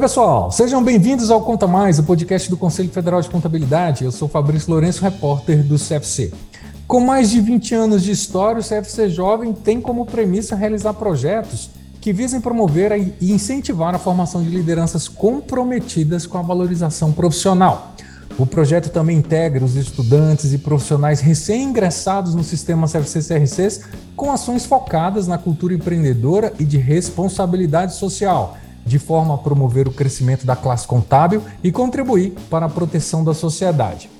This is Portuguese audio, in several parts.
pessoal, sejam bem-vindos ao Conta Mais, o podcast do Conselho Federal de Contabilidade. Eu sou Fabrício Lourenço, repórter do CFC. Com mais de 20 anos de história, o CFC Jovem tem como premissa realizar projetos que visem promover e incentivar a formação de lideranças comprometidas com a valorização profissional. O projeto também integra os estudantes e profissionais recém-ingressados no sistema CFC-CRCs com ações focadas na cultura empreendedora e de responsabilidade social de forma a promover o crescimento da classe contábil e contribuir para a proteção da sociedade.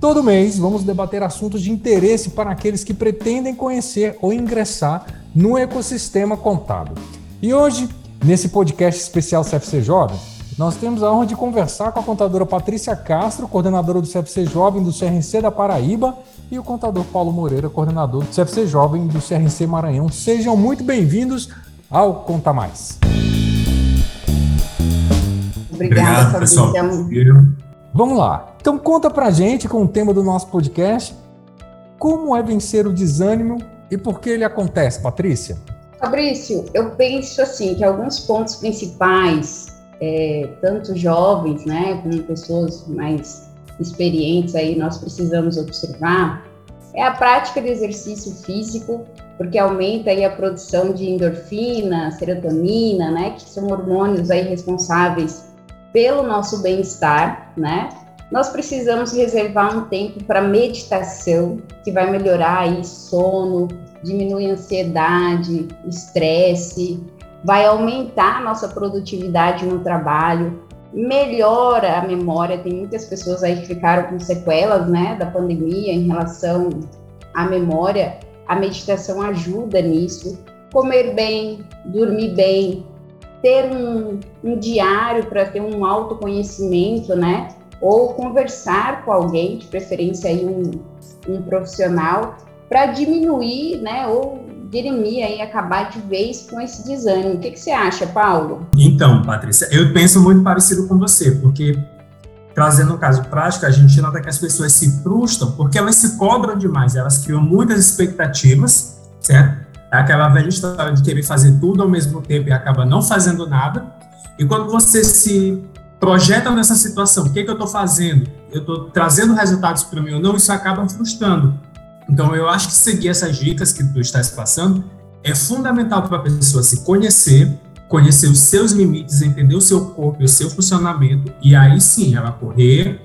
Todo mês vamos debater assuntos de interesse para aqueles que pretendem conhecer ou ingressar no ecossistema contábil. E hoje, nesse podcast especial CFC Jovem, nós temos a honra de conversar com a contadora Patrícia Castro, coordenadora do CFC Jovem do CRC da Paraíba, e o contador Paulo Moreira, coordenador do CFC Jovem do CRC Maranhão. Sejam muito bem-vindos ao Conta Mais. Obrigada, Obrigado, pessoal. Vamos lá. Então conta pra gente com o tema do nosso podcast. Como é vencer o desânimo e por que ele acontece, Patrícia? Fabrício, eu penso assim que alguns pontos principais, é, tanto jovens, né, como pessoas mais experientes aí, nós precisamos observar, é a prática de exercício físico, porque aumenta aí a produção de endorfina, serotonina, né, que são hormônios aí responsáveis pelo nosso bem-estar, né? Nós precisamos reservar um tempo para meditação, que vai melhorar aí sono, diminuir ansiedade, estresse, vai aumentar a nossa produtividade no trabalho, melhora a memória. Tem muitas pessoas aí que ficaram com sequelas, né, da pandemia em relação à memória. A meditação ajuda nisso. Comer bem, dormir bem, ter um, um diário para ter um autoconhecimento, né? Ou conversar com alguém, de preferência aí um, um profissional, para diminuir, né? Ou dirimir aí, acabar de vez com esse desânimo. O que, que você acha, Paulo? Então, Patrícia, eu penso muito parecido com você, porque trazendo um caso prático, a gente nota que as pessoas se frustram porque elas se cobram demais, elas criam muitas expectativas, certo? É aquela velha história de querer fazer tudo ao mesmo tempo e acaba não fazendo nada. E quando você se projeta nessa situação, o que, que eu estou fazendo? Eu estou trazendo resultados para mim ou não? Isso acaba frustrando. Então, eu acho que seguir essas dicas que tu estás passando é fundamental para a pessoa se conhecer, conhecer os seus limites, entender o seu corpo e o seu funcionamento, e aí sim ela correr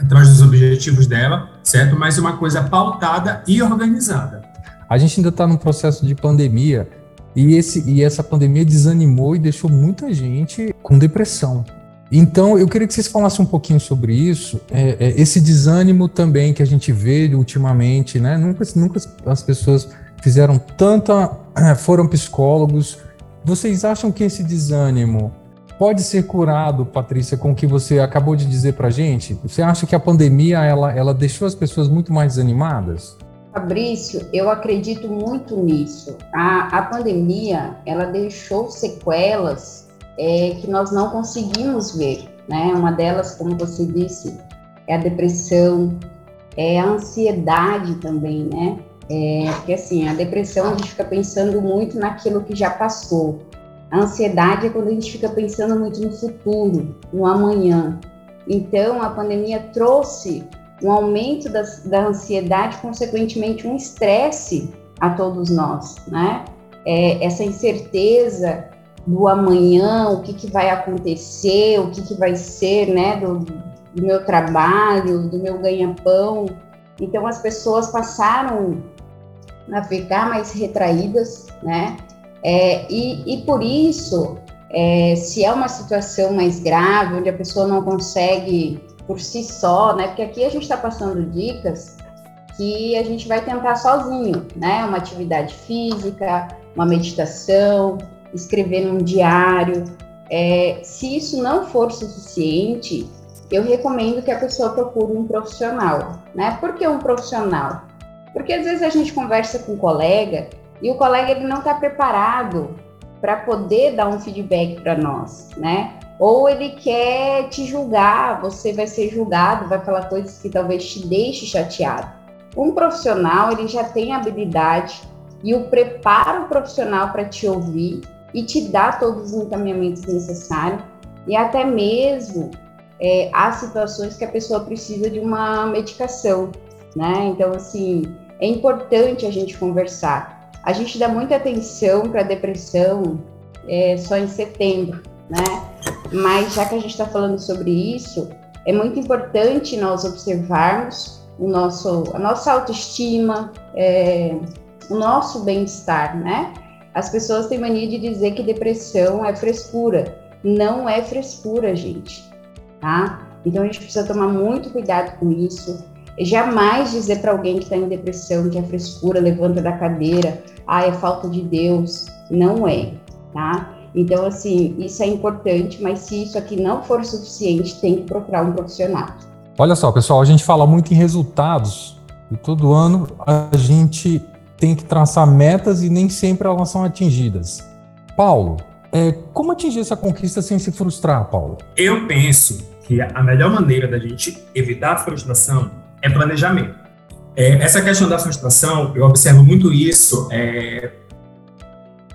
atrás dos objetivos dela, certo? Mas uma coisa pautada e organizada. A gente ainda está num processo de pandemia e, esse, e essa pandemia desanimou e deixou muita gente com depressão. Então, eu queria que vocês falassem um pouquinho sobre isso, é, é, esse desânimo também que a gente vê ultimamente, né? Nunca, nunca as pessoas fizeram tanta. foram psicólogos. Vocês acham que esse desânimo pode ser curado, Patrícia, com o que você acabou de dizer para gente? Você acha que a pandemia ela, ela deixou as pessoas muito mais desanimadas? Fabrício, eu acredito muito nisso. A, a pandemia, ela deixou sequelas é, que nós não conseguimos ver, né? Uma delas, como você disse, é a depressão, é a ansiedade também, né? É, porque assim, a depressão a gente fica pensando muito naquilo que já passou. A ansiedade é quando a gente fica pensando muito no futuro, no amanhã. Então, a pandemia trouxe um aumento das, da ansiedade, consequentemente um estresse a todos nós, né? É, essa incerteza do amanhã, o que, que vai acontecer, o que, que vai ser, né, do, do meu trabalho, do meu ganha-pão. Então, as pessoas passaram a ficar mais retraídas, né? É, e, e por isso, é, se é uma situação mais grave, onde a pessoa não consegue por si só, né? Porque aqui a gente está passando dicas que a gente vai tentar sozinho, né? Uma atividade física, uma meditação, escrever num diário. É, se isso não for suficiente, eu recomendo que a pessoa procure um profissional, né? Por que um profissional? Porque às vezes a gente conversa com um colega e o colega ele não está preparado para poder dar um feedback para nós, né? Ou ele quer te julgar, você vai ser julgado, vai falar coisas que talvez te deixe chateado. Um profissional, ele já tem habilidade e o preparo profissional para te ouvir e te dar todos os encaminhamentos necessários e até mesmo é, há situações que a pessoa precisa de uma medicação, né? Então, assim, é importante a gente conversar. A gente dá muita atenção para a depressão é, só em setembro, né? Mas já que a gente está falando sobre isso, é muito importante nós observarmos o nosso, a nossa autoestima, é, o nosso bem-estar, né? As pessoas têm mania de dizer que depressão é frescura. Não é frescura, gente, tá? Então a gente precisa tomar muito cuidado com isso. Jamais dizer para alguém que está em depressão que é frescura, levanta da cadeira, ah, é falta de Deus. Não é, tá? Então, assim, isso é importante, mas se isso aqui não for suficiente, tem que procurar um profissional. Olha só, pessoal, a gente fala muito em resultados e todo ano a gente tem que traçar metas e nem sempre elas são atingidas. Paulo, é, como atingir essa conquista sem se frustrar, Paulo? Eu penso que a melhor maneira da gente evitar a frustração é planejamento. É, essa questão da frustração, eu observo muito isso é,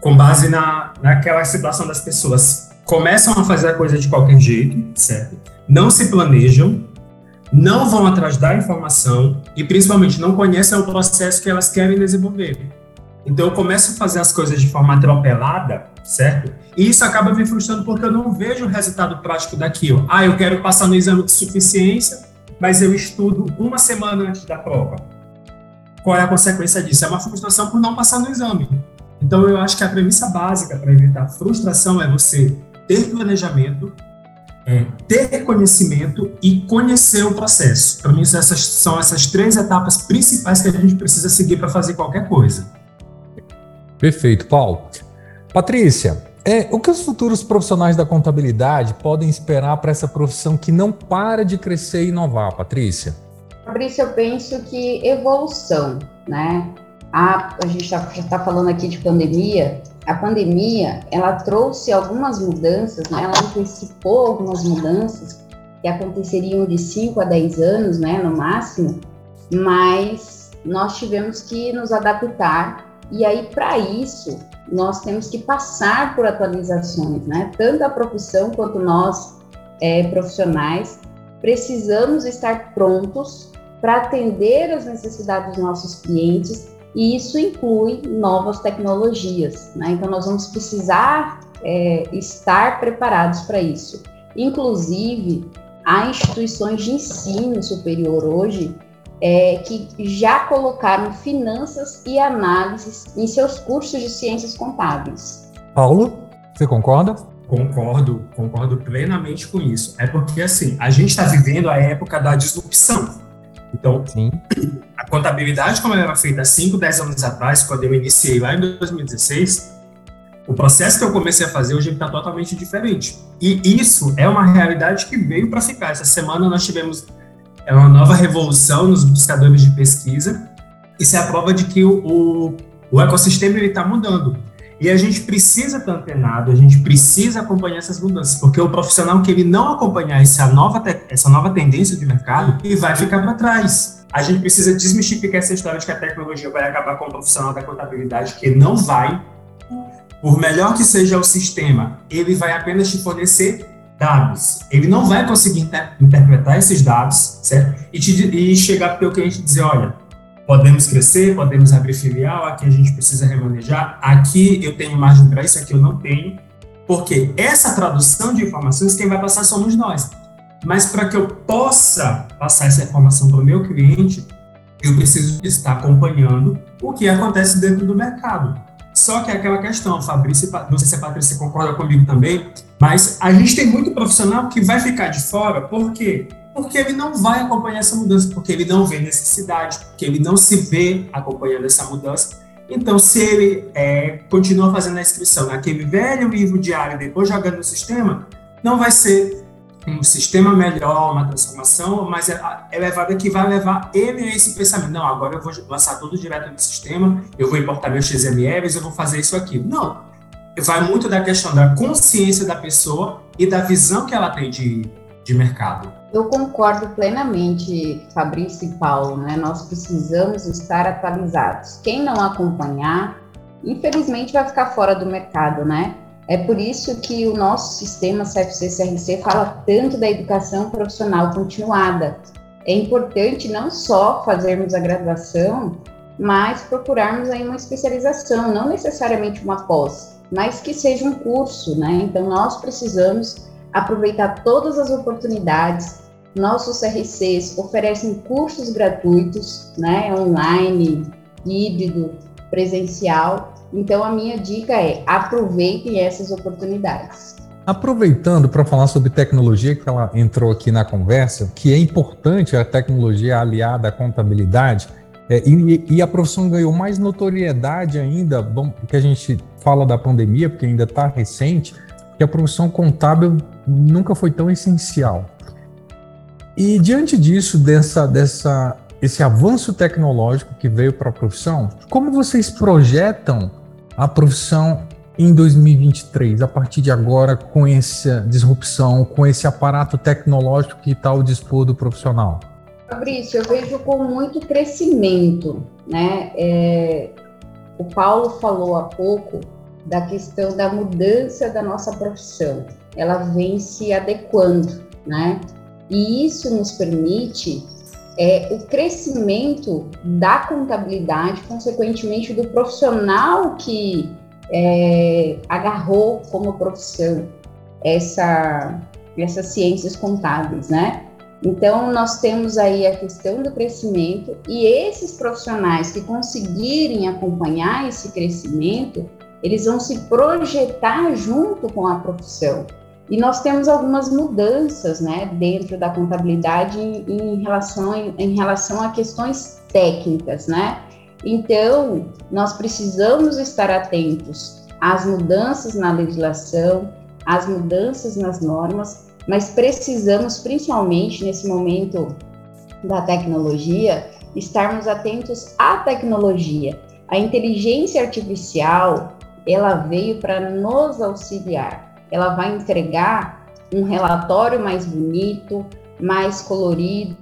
com base na, naquela situação das pessoas começam a fazer a coisa de qualquer jeito, certo? Não se planejam, não vão atrás da informação e principalmente não conhecem o processo que elas querem desenvolver. Então eu começo a fazer as coisas de forma atropelada, certo? E isso acaba me frustrando porque eu não vejo o resultado prático daquilo. Ah, eu quero passar no exame de suficiência, mas eu estudo uma semana antes da prova. Qual é a consequência disso? É uma frustração por não passar no exame. Então, eu acho que a premissa básica para evitar frustração é você ter planejamento, é, ter conhecimento e conhecer o processo. Para mim, essas são essas três etapas principais que a gente precisa seguir para fazer qualquer coisa. Perfeito, Paulo. Patrícia, é, o que os futuros profissionais da contabilidade podem esperar para essa profissão que não para de crescer e inovar, Patrícia? Fabrício, eu penso que evolução, né? A, a gente tá, já está falando aqui de pandemia, a pandemia, ela trouxe algumas mudanças, né? ela antecipou algumas mudanças que aconteceriam de 5 a 10 anos, né, no máximo, mas nós tivemos que nos adaptar e aí para isso nós temos que passar por atualizações, né? Tanto a profissão quanto nós é, profissionais precisamos estar prontos para atender as necessidades dos nossos clientes e isso inclui novas tecnologias. Né? Então, nós vamos precisar é, estar preparados para isso. Inclusive, há instituições de ensino superior hoje é, que já colocaram finanças e análises em seus cursos de ciências contábeis. Paulo, você concorda? Concordo, concordo plenamente com isso. É porque, assim, a gente está vivendo a época da disrupção. Então, Sim. contabilidade, como ela era feita 5, 10 anos atrás, quando eu iniciei lá em 2016, o processo que eu comecei a fazer hoje está totalmente diferente. E isso é uma realidade que veio para ficar. Essa semana nós tivemos é uma nova revolução nos buscadores de pesquisa. Isso é a prova de que o, o, o ecossistema está mudando. E a gente precisa estar antenado, a gente precisa acompanhar essas mudanças, porque o profissional que ele não acompanhar essa nova, essa nova tendência de mercado, ele vai ficar para trás. A gente precisa desmistificar essa história de que a tecnologia vai acabar com o profissional da contabilidade, que não vai. Por melhor que seja o sistema, ele vai apenas te fornecer dados. Ele não vai conseguir inter interpretar esses dados, certo? E, te, e chegar para o teu cliente e dizer, olha, podemos crescer, podemos abrir filial, aqui a gente precisa remanejar, aqui eu tenho margem para isso, aqui eu não tenho, porque essa tradução de informações quem vai passar somos nós. Mas para que eu possa passar essa informação para o meu cliente, eu preciso estar acompanhando o que acontece dentro do mercado. Só que é aquela questão, Fabrício, não sei se a Patrícia concorda comigo também, mas a gente tem muito profissional que vai ficar de fora, por quê? porque ele não vai acompanhar essa mudança, porque ele não vê necessidade, porque ele não se vê acompanhando essa mudança. Então, se ele é, continua fazendo a inscrição naquele velho livro diário depois jogando no sistema, não vai ser um sistema melhor, uma transformação mais elevada que vai levar ele a esse pensamento. Não, agora eu vou lançar tudo direto no sistema, eu vou importar meus XMLs, eu vou fazer isso aqui. Não. Vai muito da questão da consciência da pessoa e da visão que ela tem de, de mercado. Eu concordo plenamente, Fabrício e Paulo, né? Nós precisamos estar atualizados. Quem não acompanhar, infelizmente vai ficar fora do mercado, né? É por isso que o nosso sistema CFC-CRC fala tanto da educação profissional continuada. É importante não só fazermos a graduação, mas procurarmos aí uma especialização, não necessariamente uma pós, mas que seja um curso, né? Então nós precisamos aproveitar todas as oportunidades. Nossos CRCs oferecem cursos gratuitos, né? Online, híbrido, presencial. Então a minha dica é aproveitem essas oportunidades. Aproveitando para falar sobre tecnologia, que ela entrou aqui na conversa, que é importante a tecnologia aliada à contabilidade, é, e, e, a profissão ganhou mais notoriedade ainda, bom, que a gente fala da pandemia, porque ainda está recente, que a profissão contábil nunca foi tão essencial. E diante disso, dessa, dessa, esse avanço tecnológico que veio para a profissão, como vocês projetam a profissão em 2023, a partir de agora, com essa disrupção, com esse aparato tecnológico que está ao dispor do profissional? Fabrício, eu vejo com muito crescimento, né? É, o Paulo falou há pouco da questão da mudança da nossa profissão. Ela vem se adequando, né? E isso nos permite é, o crescimento da contabilidade, consequentemente do profissional que é, agarrou como profissão essa, essas ciências contábeis, né? Então, nós temos aí a questão do crescimento e esses profissionais que conseguirem acompanhar esse crescimento, eles vão se projetar junto com a profissão. E nós temos algumas mudanças né, dentro da contabilidade em, relação, em, em relação a questões técnicas, né? Então, nós precisamos estar atentos às mudanças na legislação, às mudanças nas normas, mas precisamos, principalmente nesse momento da tecnologia, estarmos atentos à tecnologia. A inteligência artificial, ela veio para nos auxiliar ela vai entregar um relatório mais bonito, mais colorido,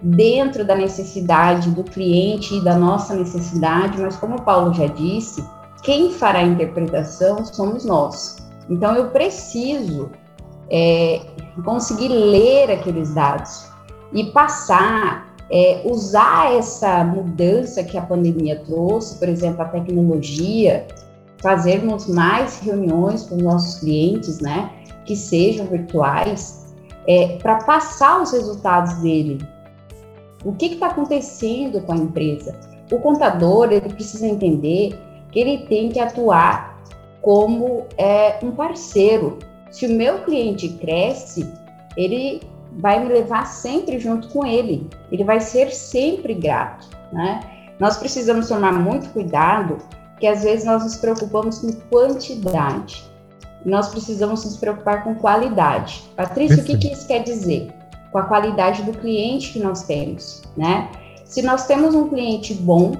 dentro da necessidade do cliente e da nossa necessidade, mas como o Paulo já disse, quem fará a interpretação somos nós. Então eu preciso é, conseguir ler aqueles dados e passar, é, usar essa mudança que a pandemia trouxe, por exemplo, a tecnologia, fazermos mais reuniões com nossos clientes, né, que sejam virtuais, é, para passar os resultados dele. O que está acontecendo com a empresa? O contador ele precisa entender que ele tem que atuar como é, um parceiro. Se o meu cliente cresce, ele vai me levar sempre junto com ele. Ele vai ser sempre grato, né? Nós precisamos tomar muito cuidado que às vezes nós nos preocupamos com quantidade. Nós precisamos nos preocupar com qualidade. Patrícia, o que, que isso quer dizer? Com a qualidade do cliente que nós temos, né? Se nós temos um cliente bom,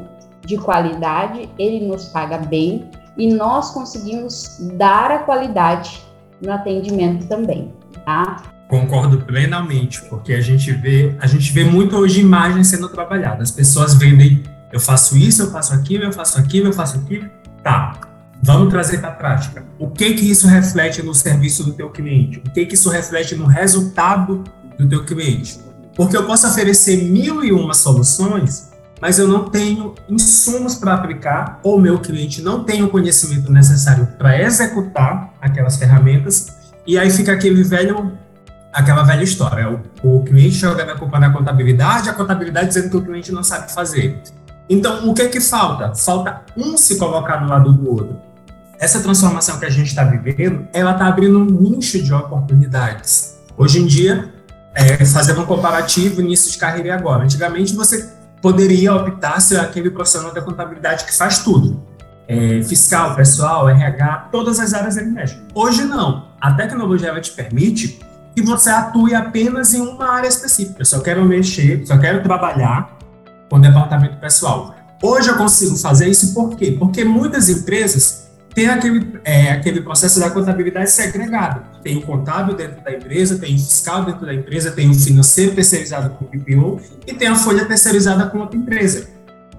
de qualidade, ele nos paga bem e nós conseguimos dar a qualidade no atendimento também, tá? Concordo plenamente, porque a gente vê, a gente vê muito hoje imagens sendo trabalhadas. As pessoas vendem eu faço isso, eu faço aquilo, eu faço aquilo, eu faço aquilo. Tá, vamos trazer para a prática. O que que isso reflete no serviço do teu cliente? O que que isso reflete no resultado do teu cliente? Porque eu posso oferecer mil e uma soluções, mas eu não tenho insumos para aplicar, ou meu cliente não tem o conhecimento necessário para executar aquelas ferramentas, e aí fica aquele velho, aquela velha história. O, o cliente jogando a culpa na contabilidade, a contabilidade dizendo que o cliente não sabe fazer. Então, o que é que falta? Falta um se colocar do lado do outro. Essa transformação que a gente está vivendo, ela está abrindo um nicho de oportunidades. Hoje em dia, é, fazendo um comparativo início de carreira e agora. Antigamente, você poderia optar ser aquele profissional da contabilidade que faz tudo. É, fiscal, pessoal, RH, todas as áreas ele mexe. Hoje não. A tecnologia ela te permite que você atue apenas em uma área específica. Eu só quero mexer, só quero trabalhar com o departamento pessoal. Hoje eu consigo fazer isso por quê? Porque muitas empresas têm aquele, é, aquele processo da contabilidade segregado. Tem o contábil dentro da empresa, tem o fiscal dentro da empresa, tem o financeiro terceirizado com o PPO e tem a folha terceirizada com outra empresa.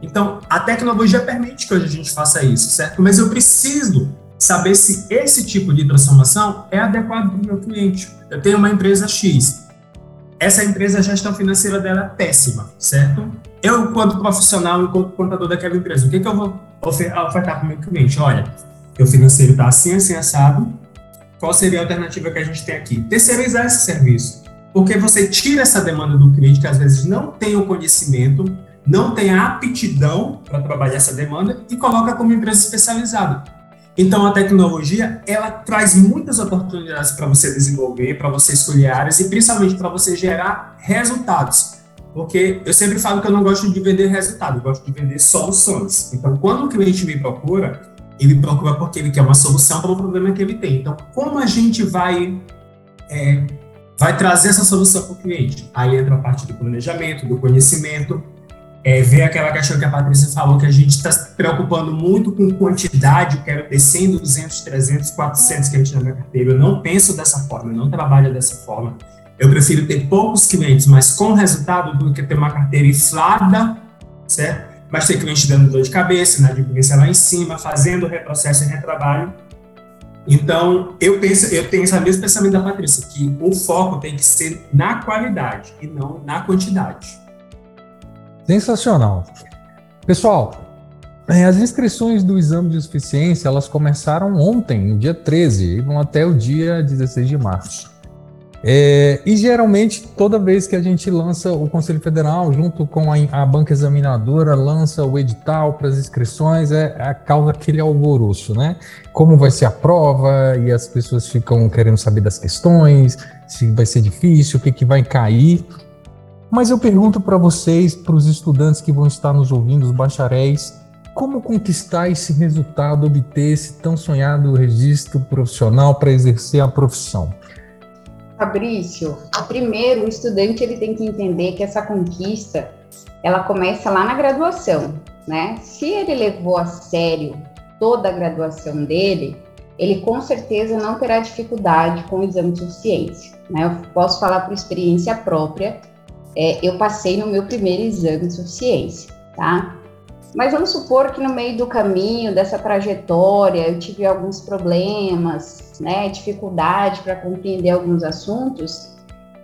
Então, a tecnologia permite que hoje a gente faça isso, certo? Mas eu preciso saber se esse tipo de transformação é adequado para o meu cliente. Eu tenho uma empresa X, essa empresa, a gestão financeira dela é péssima, certo? Eu, enquanto profissional, enquanto contador daquela empresa, o que, que eu vou ofertar para o meu cliente? Olha, o financeiro está assim, assim, assado, qual seria a alternativa que a gente tem aqui? Terceirizar esse serviço. Porque você tira essa demanda do cliente, que às vezes não tem o conhecimento, não tem a aptidão para trabalhar essa demanda, e coloca como empresa especializada. Então, a tecnologia, ela traz muitas oportunidades para você desenvolver, para você escolher áreas e principalmente para você gerar resultados. Porque eu sempre falo que eu não gosto de vender resultado, eu gosto de vender soluções. Então, quando o cliente me procura, ele procura porque ele quer uma solução para o problema que ele tem. Então, como a gente vai, é, vai trazer essa solução para o cliente? Aí entra a parte do planejamento, do conhecimento, é, ver aquela questão que a Patrícia falou, que a gente está se preocupando muito com quantidade, eu quero ter 100, 200, 300, 400 clientes na minha carteira. Eu não penso dessa forma, eu não trabalho dessa forma. Eu prefiro ter poucos clientes, mas com resultado, do que ter uma carteira inflada, certo? Mas ter cliente dando dor de cabeça, na adimplência lá em cima, fazendo reprocesso e retrabalho. Então, eu penso, eu tenho esse mesmo pensamento da Patrícia, que o foco tem que ser na qualidade e não na quantidade. Sensacional. Pessoal, é, as inscrições do exame de suficiência, elas começaram ontem, no dia 13, e vão até o dia 16 de março. É, e geralmente, toda vez que a gente lança o Conselho Federal, junto com a, a banca examinadora, lança o edital para as inscrições, é, é causa aquele alvoroço, né? Como vai ser a prova, e as pessoas ficam querendo saber das questões, se vai ser difícil, o que, que vai cair. Mas eu pergunto para vocês, para os estudantes que vão estar nos ouvindo, os bacharéis, como conquistar esse resultado, obter esse tão sonhado registro profissional para exercer a profissão? Fabrício, primeiro o estudante ele tem que entender que essa conquista ela começa lá na graduação, né? Se ele levou a sério toda a graduação dele, ele com certeza não terá dificuldade com o exame de suficiência. Né? Eu posso falar por experiência própria é, eu passei no meu primeiro exame de suficiência, tá? Mas vamos supor que no meio do caminho dessa trajetória eu tive alguns problemas, né, dificuldade para compreender alguns assuntos,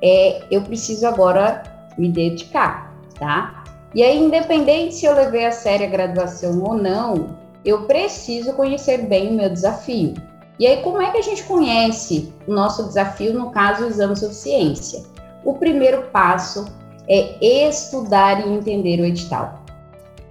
é, eu preciso agora me dedicar, tá? E aí, independente se eu levei a sério a graduação ou não, eu preciso conhecer bem o meu desafio. E aí, como é que a gente conhece o nosso desafio, no caso, o exame de suficiência? O primeiro passo é estudar e entender o edital.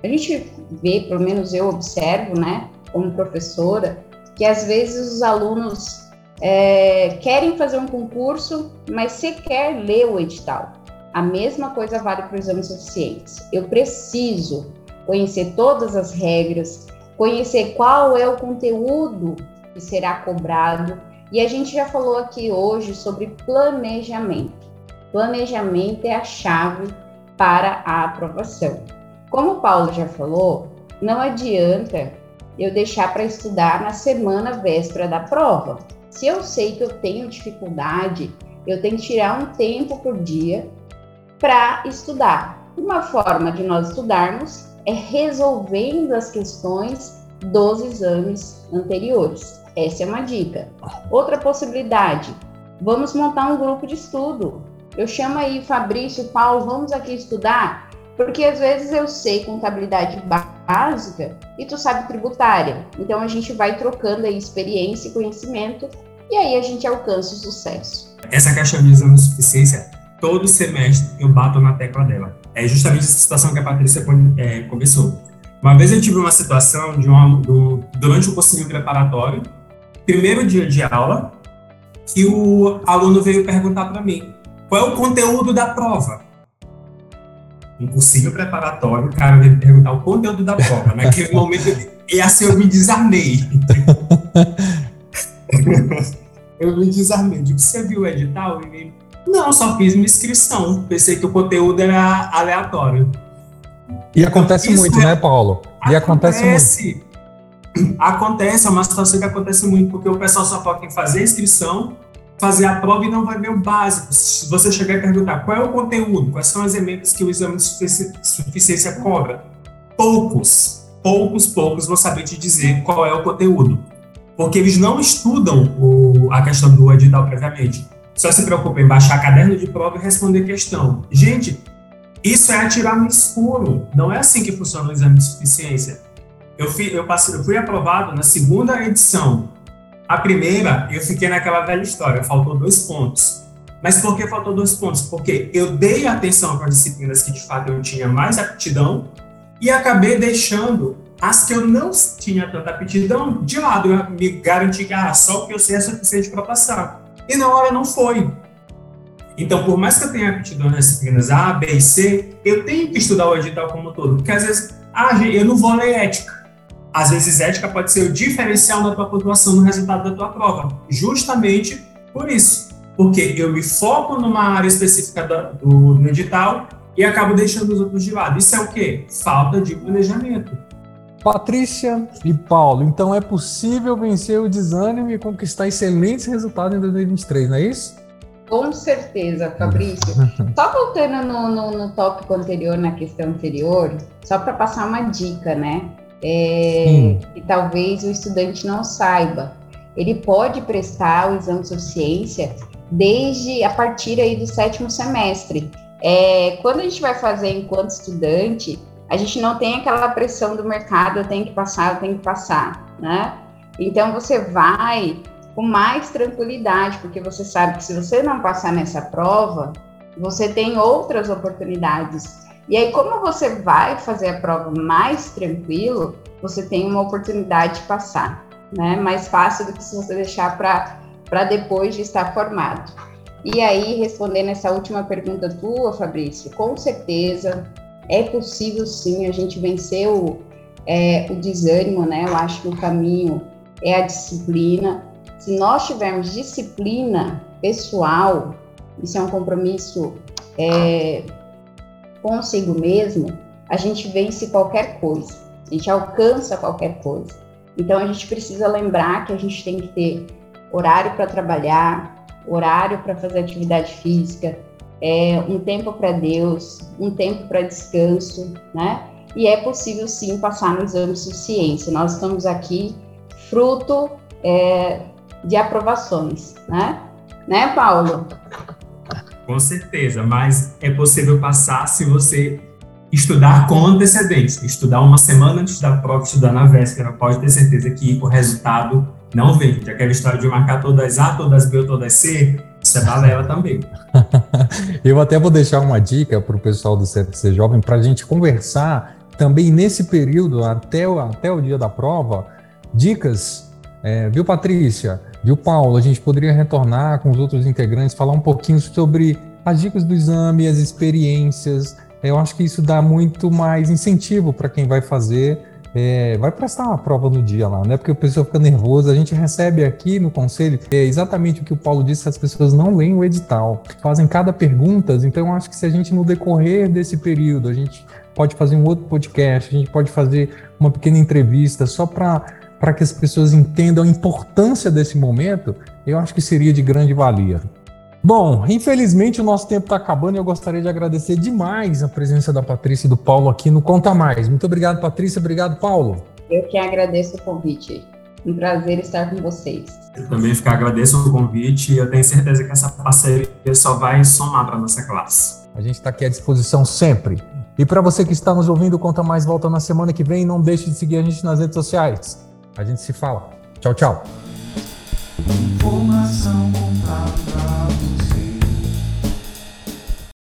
A gente vê, pelo menos eu observo, né, como professora, que às vezes os alunos é, querem fazer um concurso, mas sequer ler o edital. A mesma coisa vale para o exame de suficiência. Eu preciso conhecer todas as regras, conhecer qual é o conteúdo que será cobrado. E a gente já falou aqui hoje sobre planejamento. Planejamento é a chave para a aprovação. Como o Paulo já falou, não adianta eu deixar para estudar na semana véspera da prova. Se eu sei que eu tenho dificuldade, eu tenho que tirar um tempo por dia para estudar. Uma forma de nós estudarmos é resolvendo as questões dos exames anteriores. Essa é uma dica. Outra possibilidade, vamos montar um grupo de estudo. Eu chamo aí Fabrício, Paulo, vamos aqui estudar, porque às vezes eu sei contabilidade básica e tu sabe tributária. Então a gente vai trocando aí experiência e conhecimento e aí a gente alcança o sucesso. Essa questão de de suficiência, todo semestre eu bato na tecla dela. É justamente essa situação que a Patrícia é, começou. Uma vez eu tive uma situação de uma, do, durante o cursinho preparatório, primeiro dia de aula, que o aluno veio perguntar para mim: qual é o conteúdo da prova? Um cursinho preparatório, o cara me perguntar o conteúdo da prova. Naquele momento, e assim eu me desarmei. eu me desarmei. Digo, você viu o edital? Ele, não, só fiz minha inscrição. Pensei que o conteúdo era aleatório. E acontece Isso muito, é... né, Paulo? E acontece, acontece muito. Acontece, é uma situação que acontece muito, porque o pessoal só foca em fazer a inscrição fazer a prova e não vai ver o básico. Se você chegar e perguntar qual é o conteúdo, quais são as emendas que o exame de suficiência cobra, poucos, poucos, poucos vão saber te dizer qual é o conteúdo. porque eles não estudam o, a questão do edital previamente. Só se preocupam em baixar caderno de prova e responder questão. Gente, isso é atirar no escuro. Não é assim que funciona o exame de suficiência. Eu fui, eu, passei, eu fui aprovado na segunda edição. A primeira, eu fiquei naquela velha história, faltou dois pontos. Mas por que faltou dois pontos? Porque eu dei atenção para disciplinas que de fato eu tinha mais aptidão e acabei deixando as que eu não tinha tanta aptidão de lado. Eu me garanti que ah, só o que eu sei é suficiente para passar. E na hora não foi. Então, por mais que eu tenha aptidão nas disciplinas A, B e C, eu tenho que estudar o edital como um todo. Porque às vezes, ah, eu não vou ler ética. Às vezes, ética pode ser o diferencial da tua pontuação no resultado da tua prova. Justamente por isso. Porque eu me foco numa área específica do, do edital e acabo deixando os outros de lado. Isso é o quê? Falta de planejamento. Patrícia e Paulo, então é possível vencer o desânimo e conquistar excelentes resultados em 2023, não é isso? Com certeza, Fabrício. Só voltando no, no, no tópico anterior, na questão anterior, só para passar uma dica, né? É, que talvez o estudante não saiba. Ele pode prestar o exame de suficiência desde a partir aí do sétimo semestre. É, quando a gente vai fazer enquanto estudante, a gente não tem aquela pressão do mercado, eu tenho que passar, eu tenho que passar, né? Então você vai com mais tranquilidade, porque você sabe que se você não passar nessa prova, você tem outras oportunidades. E aí, como você vai fazer a prova mais tranquilo, você tem uma oportunidade de passar, né? Mais fácil do que se você deixar para depois de estar formado. E aí, respondendo essa última pergunta tua, Fabrício, com certeza é possível sim a gente vencer o, é, o desânimo, né? Eu acho que o caminho é a disciplina. Se nós tivermos disciplina pessoal, isso é um compromisso é, consigo mesmo, a gente vence qualquer coisa, a gente alcança qualquer coisa. Então a gente precisa lembrar que a gente tem que ter horário para trabalhar, horário para fazer atividade física, é, um tempo para Deus, um tempo para descanso, né? E é possível sim passar no exame de suficiência. Nós estamos aqui fruto é, de aprovações, né? Né, Paulo? Com certeza, mas é possível passar se você estudar com antecedência, estudar uma semana antes da prova, estudar na véspera, pode ter certeza que o resultado não vem. Já aquela história de marcar todas A, todas B ou todas C, isso é balela também. Eu até vou deixar uma dica para o pessoal do CFC Jovem para a gente conversar também nesse período, até o, até o dia da prova, dicas, é, viu, Patrícia? Viu, Paulo? A gente poderia retornar com os outros integrantes, falar um pouquinho sobre as dicas do exame, as experiências. Eu acho que isso dá muito mais incentivo para quem vai fazer é, vai prestar uma prova no dia lá, né? Porque o pessoal fica nervoso. A gente recebe aqui no conselho é exatamente o que o Paulo disse: as pessoas não leem o edital, fazem cada pergunta. Então, eu acho que se a gente, no decorrer desse período, a gente pode fazer um outro podcast, a gente pode fazer uma pequena entrevista só para que as pessoas entendam a importância desse momento, eu acho que seria de grande valia. Bom, infelizmente o nosso tempo está acabando e eu gostaria de agradecer demais a presença da Patrícia e do Paulo aqui no Conta Mais. Muito obrigado, Patrícia. Obrigado, Paulo. Eu que agradeço o convite. Um prazer estar com vocês. Eu também fico, agradeço o convite e eu tenho certeza que essa parceria só vai somar para a nossa classe. A gente está aqui à disposição sempre. E para você que está nos ouvindo, Conta Mais volta na semana que vem. Não deixe de seguir a gente nas redes sociais. A gente se fala. Tchau, tchau.